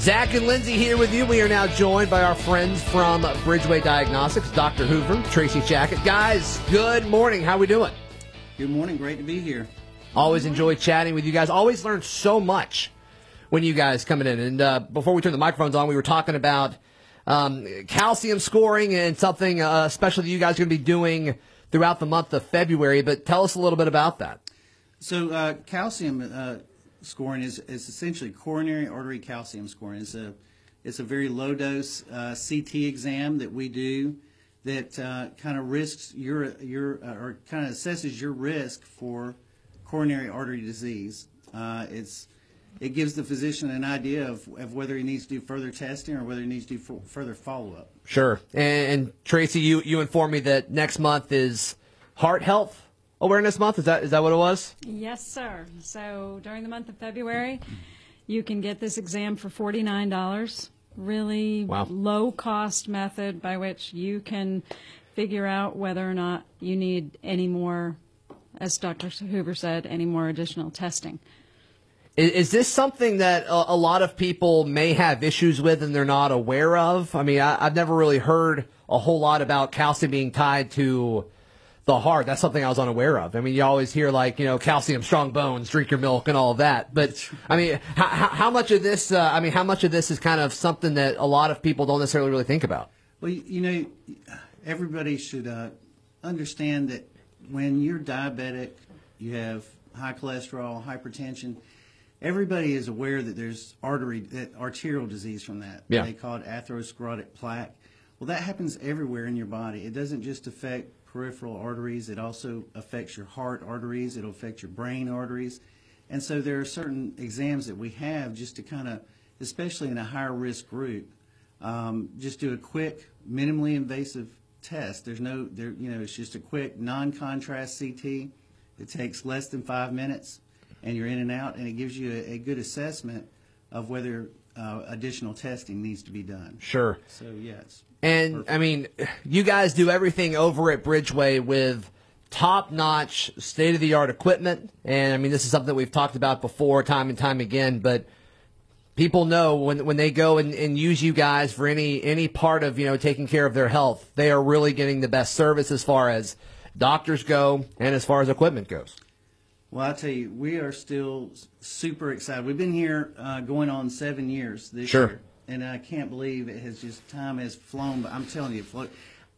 Zach and Lindsay here with you. We are now joined by our friends from Bridgeway Diagnostics, Dr. Hoover, Tracy Shackett. Guys, good morning. How we doing? Good morning. Great to be here. Always enjoy chatting with you guys. Always learn so much when you guys coming in. And uh, before we turn the microphones on, we were talking about um, calcium scoring and something uh, special that you guys are going to be doing throughout the month of February. But tell us a little bit about that. So, uh, calcium uh, scoring is, is essentially coronary artery calcium scoring. It's a it's a very low dose uh, CT exam that we do that uh, kind of risks your your uh, or kind of assesses your risk for coronary artery disease. Uh, it's it gives the physician an idea of, of whether he needs to do further testing or whether he needs to do further follow up. Sure. And, and Tracy, you you informed me that next month is Heart Health Awareness Month. Is that is that what it was? Yes, sir. So during the month of February, you can get this exam for forty nine dollars. Really Wow. low cost method by which you can figure out whether or not you need any more, as Dr. Hoover said, any more additional testing. Is, is this something that a, a lot of people may have issues with and they're not aware of? I mean, I, I've never really heard a whole lot about calcium being tied to the heart. That's something I was unaware of. I mean, you always hear like, you know, calcium, strong bones, drink your milk and all of that. But I mean, how, how, much of this, uh, I mean, how much of this is kind of something that a lot of people don't necessarily really think about? Well, you, you know, everybody should uh, understand that when you're diabetic, you have high cholesterol, hypertension. Everybody is aware that there's artery, that arterial disease from that. Yeah. They call it atherosclerotic plaque. Well, that happens everywhere in your body. It doesn't just affect peripheral arteries. It also affects your heart arteries. It'll affect your brain arteries. And so there are certain exams that we have just to kind of, especially in a higher risk group, um, just do a quick, minimally invasive test. There's no, there, you know, it's just a quick non-contrast CT. It takes less than five minutes, and you're in and out, and it gives you a, a good assessment of whether uh, additional testing needs to be done. Sure. So yes. And I mean, you guys do everything over at Bridgeway with top notch, state of the art equipment. And I mean, this is something that we've talked about before, time and time again. But people know when when they go and, and use you guys for any any part of you know taking care of their health, they are really getting the best service as far as doctors go and as far as equipment goes. Well, I tell you, we are still super excited. We've been here uh, going on seven years this Sure. year, and I can't believe it has just time has flown. But I'm telling you.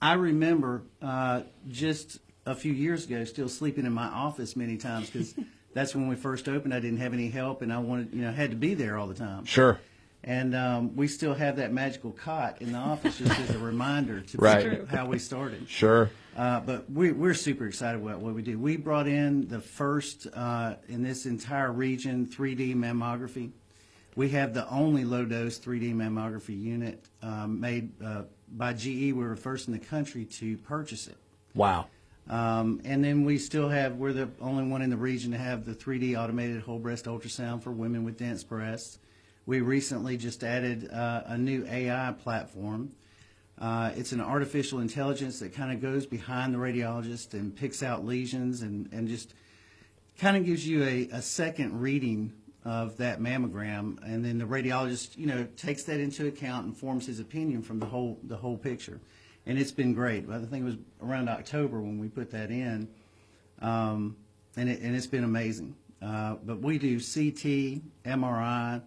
I remember uh, just a few years ago, still sleeping in my office many times because that's when we first opened. I didn't have any help, and I wanted, you know, had to be there all the time. Sure. And um, we still have that magical cot in the office just as a reminder to Right. how we started. Sure. Uh, but we, we're super excited about what we do. We brought in the first uh, in this entire region 3D mammography. We have the only low dose 3D mammography unit um, made uh, by GE. We were first in the country to purchase it. Wow. Um, and then we still have, we're the only one in the region to have the 3D automated whole breast ultrasound for women with dense breasts. We recently just added uh, a new AI platform. Uh, it's an artificial intelligence that kind of goes behind the radiologist and picks out lesions and, and just kind of gives you a, a second reading of that mammogram. And then the radiologist, you know, takes that into account and forms his opinion from the whole, the whole picture. And it's been great. I think it was around October when we put that in um, and, it, and it's been amazing. Uh, but we do CT, MRI,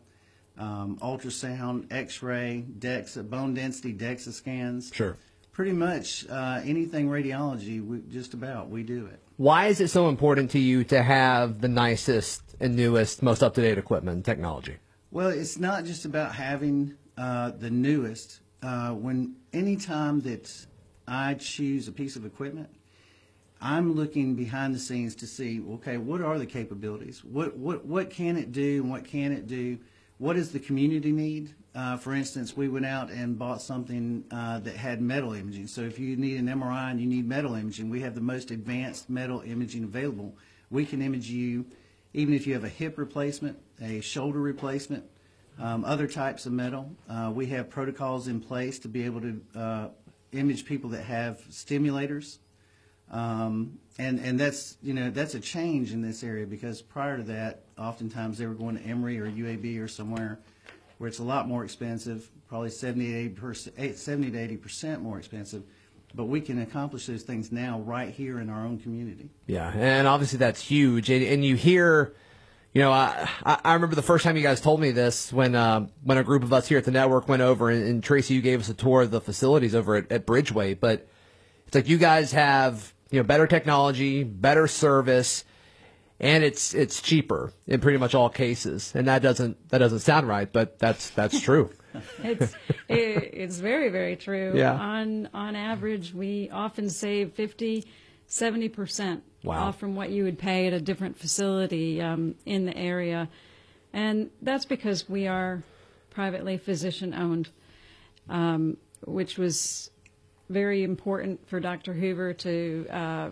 um, ultrasound, X-ray, DEXA, bone density DEXA scans. Sure. Pretty much uh, anything radiology, we, just about, we do it. Why is it so important to you to have the nicest and newest, most up to date equipment and technology? Well, it's not just about having uh, the newest. Uh, when any time that I choose a piece of equipment, I'm looking behind the scenes to see, okay, what are the capabilities? What what what can it do and what can it do? What does the community need? Uh, for instance, we went out and bought something uh, that had metal imaging. So if you need an MRI and you need metal imaging, we have the most advanced metal imaging available. We can image you even if you have a hip replacement, a shoulder replacement, um, other types of metal. Uh, we have protocols in place to be able to uh, image people that have stimulators. Um, and, and that's, you know, that's a change in this area because prior to that, oftentimes they were going to Emory or UAB or somewhere where it's a lot more expensive, probably 70 to 80%, 70 to 80 percent more expensive. But we can accomplish those things now right here in our own community. Yeah, and obviously that's huge. And, and you hear, you know, I, I remember the first time you guys told me this when uh, when a group of us here at the network went over, and, and Tracy, you gave us a tour of the facilities over at, at Bridgeway. But it's like you guys have you know better technology, better service, and it's it's cheaper in pretty much all cases. And that doesn't that doesn't sound right, but that's that's true. it's it, it's very very true. Yeah. On on average, we often save 50, 70 percent Wow. off from what you would pay at a different facility um, in the area, and that's because we are privately physician owned, um, which was very important for Dr. Hoover to uh,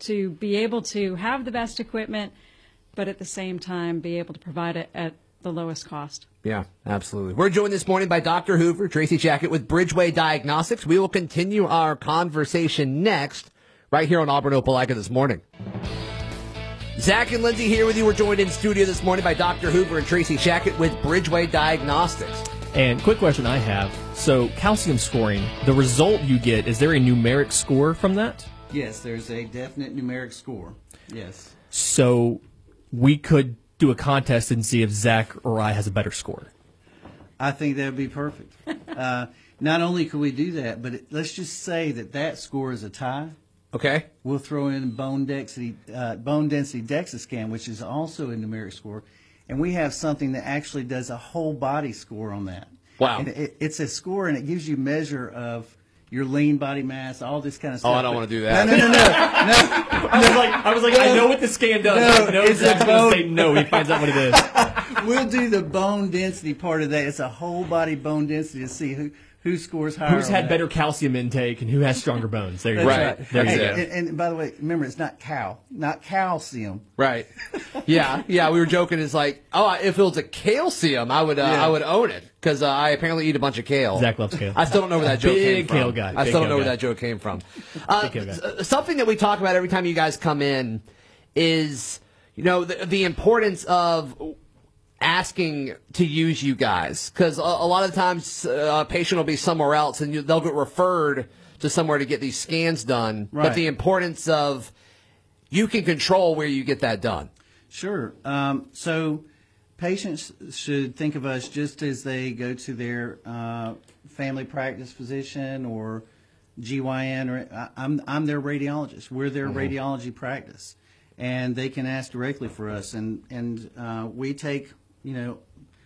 to be able to have the best equipment, but at the same time be able to provide it at the lowest cost. Yeah, absolutely. We're joined this morning by Dr. Hoover, Tracy Shackett with Bridgeway Diagnostics. We will continue our conversation next, right here on Auburn Opelika this morning. Zach and Lindsay here with you. We're joined in studio this morning by Dr. Hoover and Tracy Shackett with Bridgeway Diagnostics. And quick question I have. So calcium scoring, the result you get, is there a numeric score from that? Yes, there's a definite numeric score. Yes. So we could do a contest and see if Zach or I has a better score. I think that would be perfect. uh, not only could we do that, but it, let's just say that that score is a tie. Okay? We'll throw in bone density, uh, bone density DEXA scan, which is also a numeric score, and we have something that actually does a whole body score on that. Wow. And it, it's a score, and it gives you measure of your lean body mass, all this kind of stuff. Oh, I don't But- wanna do that. No, no, no, no, no. I was like, I was like, I know what the scan does. No, I know it's a Zach's gonna bone- say no. He finds out what it is. We'll do the bone density part of that. It's a whole body bone density to see who who scores higher. Who's had that. better calcium intake and who has stronger bones? There you go. Right. There you Hey, go. and, and by the way, remember it's not cow, not calcium. Right. Yeah, yeah. We were joking. It's like, oh, if it was a calcium, I would, uh, Yeah. I would own it because uh, I apparently eat a bunch of kale. Zach loves kale. I still don't know where that joke came from. kale guy. I Big still don't kale know where guy. that joke came from. Uh, kale guy. something that we talk about every time you guys come in is, you know, the, the importance of asking to use you guys because a, a lot of times uh, a patient will be somewhere else and you, they'll get referred to somewhere to get these scans done. But the importance of you can control where you get that done. Sure. Um, so patients should think of us just as they go to their uh, family practice physician or GYN, or I, I'm I'm their radiologist. We're their radiology practice, and they can ask directly for us, and and uh, we take you know.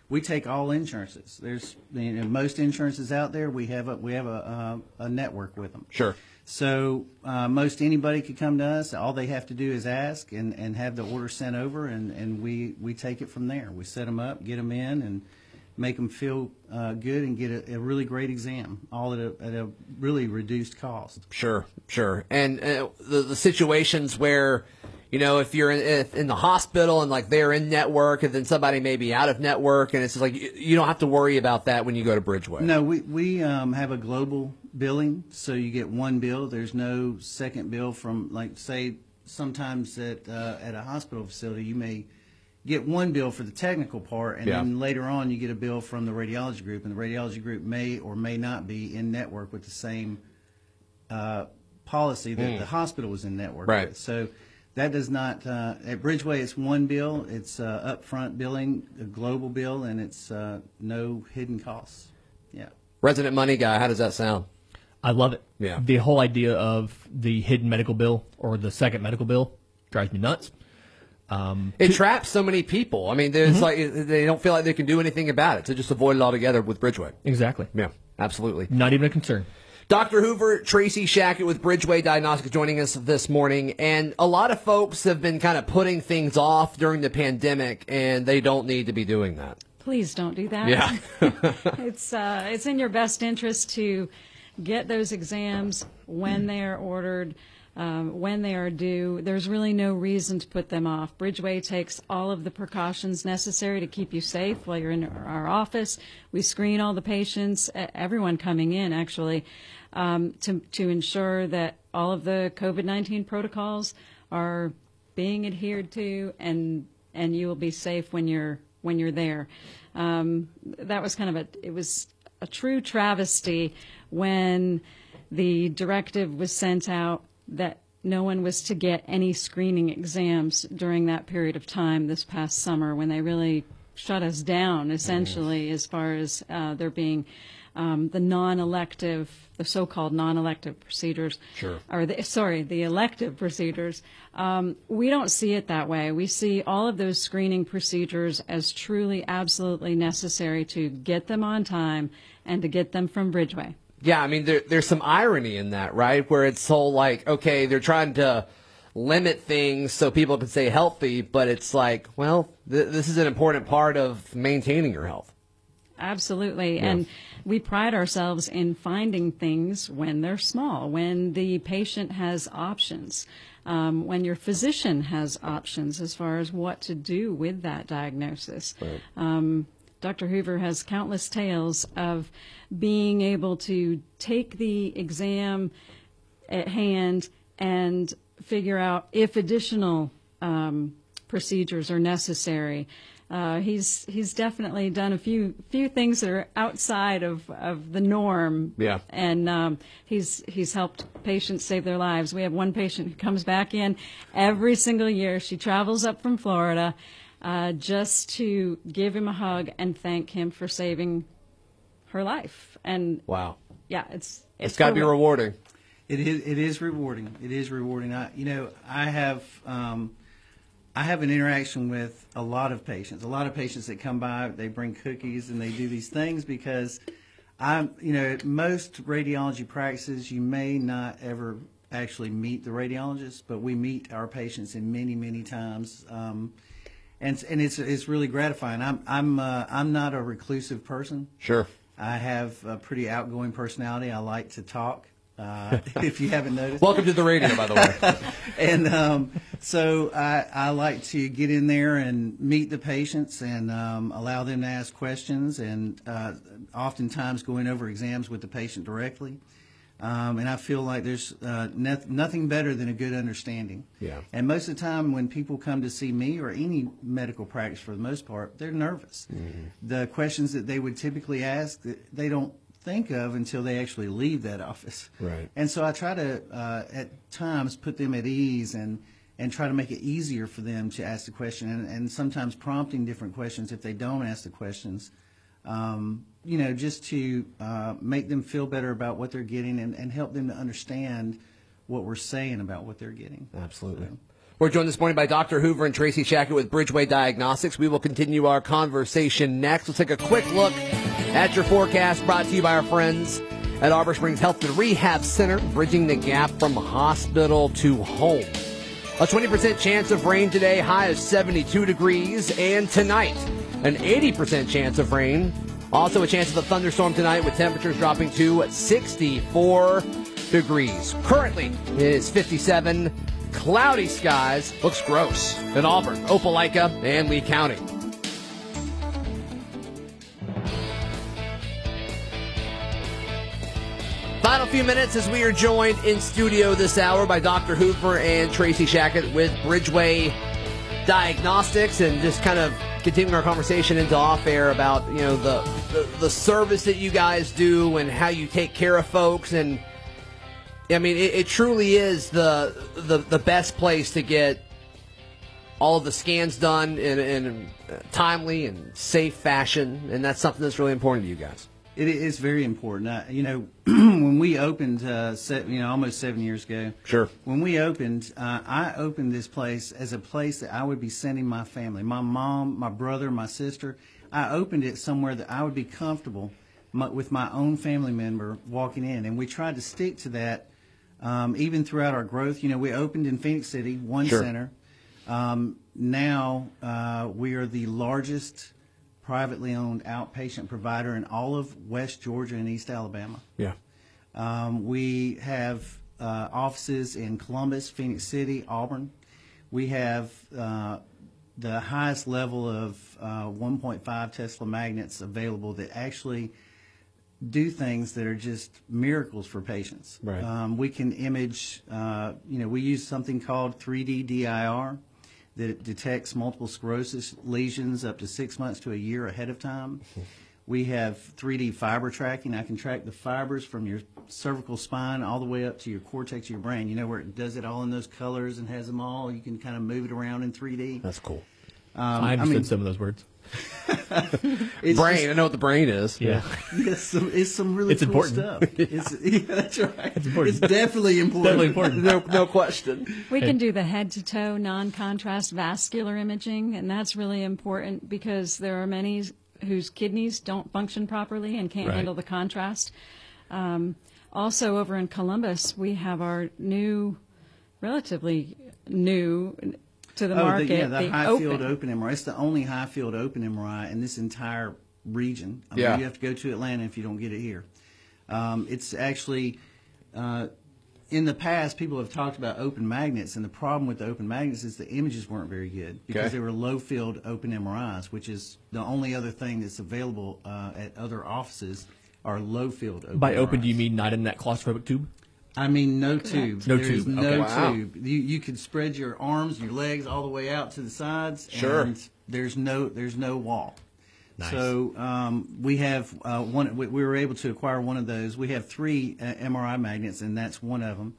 We take all insurances. There's you know, most insurances out there. We have a we have a, a, a network with them. Sure. So uh, most anybody could come to us. All they have to do is ask and, and have the order sent over, and, and we, we take it from there. We set them up, get them in, and make them feel uh, good and get a, a really great exam, all at a, at a really reduced cost. Sure, sure. And uh, the, the situations where, you know, if you're in, if in the hospital and like they're in network and then somebody may be out of network and it's just like you, you don't have to worry about that when you go to Bridgeway. No, we, we um, have a global billing, so you get one bill. There's no second bill from, like, say, sometimes at, uh, at a hospital facility, you may get one bill for the technical part, and Yeah. then later on you get a bill from the radiology group, and the radiology group may or may not be in network with the same uh, policy that the hospital was in network Right. with. So that does not, uh, at Bridgeway, it's one bill, it's uh, upfront billing, a global bill, and it's uh, no hidden costs. Yeah. Resident money guy, how does that sound? I love it. Yeah. The whole idea of the hidden medical bill or the second medical bill drives me nuts. It traps so many people. I mean, there's like they don't feel like they can do anything about it, so just avoid it altogether with Bridgeway. Exactly. Yeah, absolutely. Not even a concern. Dr. Hoover, Tracy Shackett with Bridgeway Diagnostics joining us this morning. And a lot of folks have been kind of putting things off during the pandemic, and they don't need to be doing that. Please don't do that. Yeah. it's uh, it's in your best interest to get those exams when they are ordered, um, when they are due. There's really no reason to put them off. Bridgeway takes all of the precautions necessary to keep you safe while you're in our office. We screen all the patients, everyone coming in actually, um, to to ensure that all of the COVID nineteen protocols are being adhered to and and you will be safe when you're when you're there. um, that was kind of a it was a true travesty when the directive was sent out that no one was to get any screening exams during that period of time this past summer when they really shut us down essentially as far as uh, there being um, the non-elective, the so-called non-elective procedures, Sure. or the, sorry, the elective procedures. Um, we don't see it that way. We see all of those screening procedures as truly, absolutely necessary to get them on time and to get them from Bridgeway. Yeah, I mean, there, there's some irony in that, right? Where it's so like, okay, they're trying to limit things so people can stay healthy, but it's like, well, th- this is an important part of maintaining your health. Absolutely. And we pride ourselves in finding things when they're small, when the patient has options, um, when your physician has options as far as what to do with that diagnosis. Um, Dr. Hoover has countless tales of being able to take the exam at hand and figure out if additional um, procedures are necessary. Uh, he's he's definitely done a few few things that are outside of, of the norm. Yeah. and um, he's he's helped patients save their lives. We have one patient who comes back in every single year. She travels up from Florida uh, just to give him a hug and thank him for saving her life. And Wow. yeah, it's It's got to be rewarding. It is. It is rewarding. It is rewarding. I, you know, I have. Um, I have an interaction with a lot of patients. A lot of patients that come by, they bring cookies and they do these things because I'm, you know, at most radiology practices, you may not ever actually meet the radiologist, but we meet our patients in many, many times. Um, and, and it's, it's really gratifying. I'm, I'm, uh, I'm not a reclusive person. Sure. I have a pretty outgoing personality. I like to talk. Uh, if you haven't noticed, Welcome to the radio, by the way. and um, so I, I like to get in there and meet the patients and um, allow them to ask questions, and uh, oftentimes going over exams with the patient directly. Um, and I feel like there's uh, noth- nothing better than a good understanding. Yeah. And most of the time, when people come to see me or any medical practice, for the most part, they're nervous. The questions that they would typically ask, they don't think of until they actually leave that office. Right. And so I try to, uh, at times, put them at ease and, and try to make it easier for them to ask the question, and, and sometimes prompting different questions if they don't ask the questions. Um, you know, just to uh, make them feel better about what they're getting and, and help them to understand what we're saying about what they're getting. Absolutely. We're joined this morning by Dr. Hoover and Tracy Shackett with Bridgeway Diagnostics. We will continue our conversation next. We'll take a quick look at your forecast brought to you by our friends at Arbor Springs Health and Rehab Center, bridging the gap from hospital to home. A 20% chance of rain today, high of 72 degrees, and tonight, an 80% chance of rain. Also, a chance of a thunderstorm tonight with temperatures dropping to 64 degrees. Currently, it is 57. Cloudy skies. Looks gross in Auburn, Opelika, and Lee County. Final few minutes as we are joined in studio this hour by Dr. Hoover and Tracy Shackett with Bridgeway Diagnostics and just kind of continuing our conversation into off air about, you know, the, the, the service that you guys do and how you take care of folks. And I mean, it, it truly is the, the, the best place to get all of the scans done in, in a timely and safe fashion. And that's something that's really important to you guys. It is very important. Uh, you know, when we opened, uh, se- you know, almost seven years ago. Sure. When we opened, uh, I opened this place as a place that I would be sending my family, my mom, my brother, my sister. I opened it somewhere that I would be comfortable my, with my own family member walking in, and we tried to stick to that um, even throughout our growth. You know, we opened in Phenix City, one Sure. center. Um, now uh, we are the largest privately owned outpatient provider in all of West Georgia and East Alabama. Yeah. Um, we have uh, offices in Columbus, Phenix City, Auburn. We have uh, the highest level of uh, 1.5 Tesla magnets available that actually do things that are just miracles for patients. Right. Um, we can image, uh, you know, we use something called 3D DIR. That it detects multiple sclerosis lesions up to six months to a year ahead of time. We have 3D fiber tracking. I can track the fibers from your cervical spine all the way up to your cortex of your brain. You know where it does it all in those colors and has them all. You can kind of move it around in 3D. That's cool. Um, I understood mean- some of those words. It's brain. just- I know what the brain is. Yeah. Yes, some, it's some really It's cool important. stuff. It's, yeah, that's right. It's, important. definitely important. Definitely important. No, no question. We can do the head to toe non contrast vascular imaging, and that's really important because there are many whose kidneys don't function properly and can't Right. handle the contrast. Um, also, over in Columbus, we have our new, relatively new to the Oh, market, the, yeah, the, high open. field open MRI. It's the only high field open MRI in this entire region. I mean, Yeah. you have to go to Atlanta if you don't get it here. Um, it's actually, uh, in the past, people have talked about open magnets, and the problem with the open magnets is the images weren't very good because Okay. they were low field open MRIs, which is the only other thing that's available uh, at other offices are low field open. By open, do you mean not in that claustrophobic tube? I mean, no tube. No There's tube, No okay. Wow. tube. You you could spread your arms, your legs all the way out to the sides. Sure. And there's no there's no wall. Nice. So um, we have uh, one. We, we were able to acquire one of those. We have three uh, MRI magnets, and that's one of them.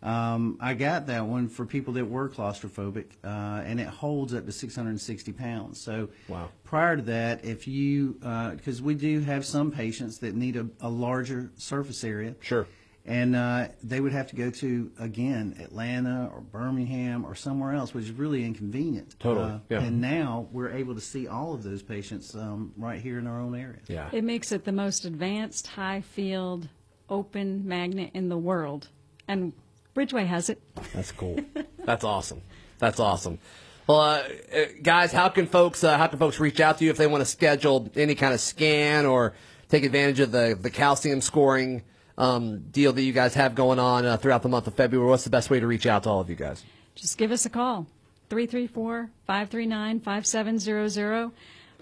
Um, I got that one for people that were claustrophobic, uh, and it holds up to 660 pounds. So Wow. prior to that, if you, because we do have some patients that need a, a larger surface area. Sure. And uh, they would have to go to, again, Atlanta or Birmingham or somewhere else, which is really inconvenient. Totally, Uh, yeah. And now we're able to see all of those patients um, right here in our own area. Yeah. It makes it the most advanced high field open magnet in the world. And Bridgeway has it. That's cool. That's awesome. That's awesome. Well, uh, uh, guys, how can folks uh, how can folks reach out to you if they want to schedule any kind of scan or take advantage of the the calcium scoring um, deal that you guys have going on uh, throughout the month of February? What's the best way to reach out to all of you guys? Just give us a call 334 539 5700.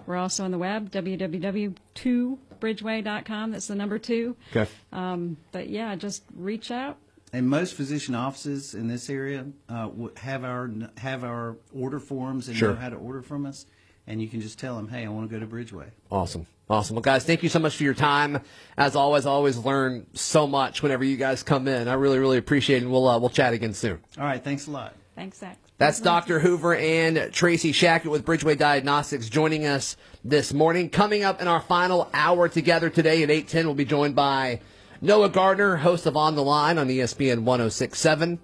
We're also on the web, www.2bridgeway.com. That's the number two. Okay. Um, but yeah, just reach out. And most physician offices in this area uh, have our have our order forms and Sure. know how to order from us. And you can just tell them, hey, I want to go to Bridgeway. Awesome. Awesome. Well, guys, thank you so much for your time. As always, I always learn so much whenever you guys come in. I really, really appreciate it. And we'll, uh, we'll chat again soon. All right, thanks a lot. Thanks, Zach. That's Dr. Hoover and Tracy Shackett with Bridgeway Diagnostics joining us this morning. Coming up in our final hour together today at 8.10, we'll be joined by Noah Gardner, host of On the Line on ESPN 1067.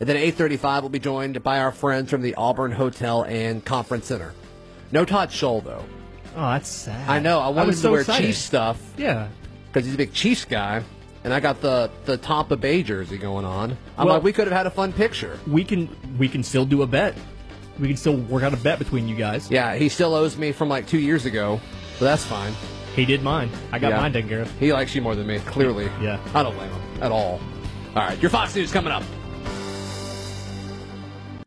And then at 8.35, we'll be joined by our friends from the Auburn Hotel and Conference Center. No Todd Scholl, though. Oh, that's sad. I know. I wanted was him so to wear excited. Chiefs stuff Yeah. because he's a big Chiefs guy. And I got the, the Tampa Bay jersey going on. I'm Well- like, we could have had a fun picture. We can we can still do a bet. We can still work out a bet between you guys. Yeah, he still owes me from like two years ago, but that's fine. He did mine. I got Yeah. mine taken care of. He likes you more than me, clearly. Yeah. I don't blame him at all. All right, your Fox News coming up.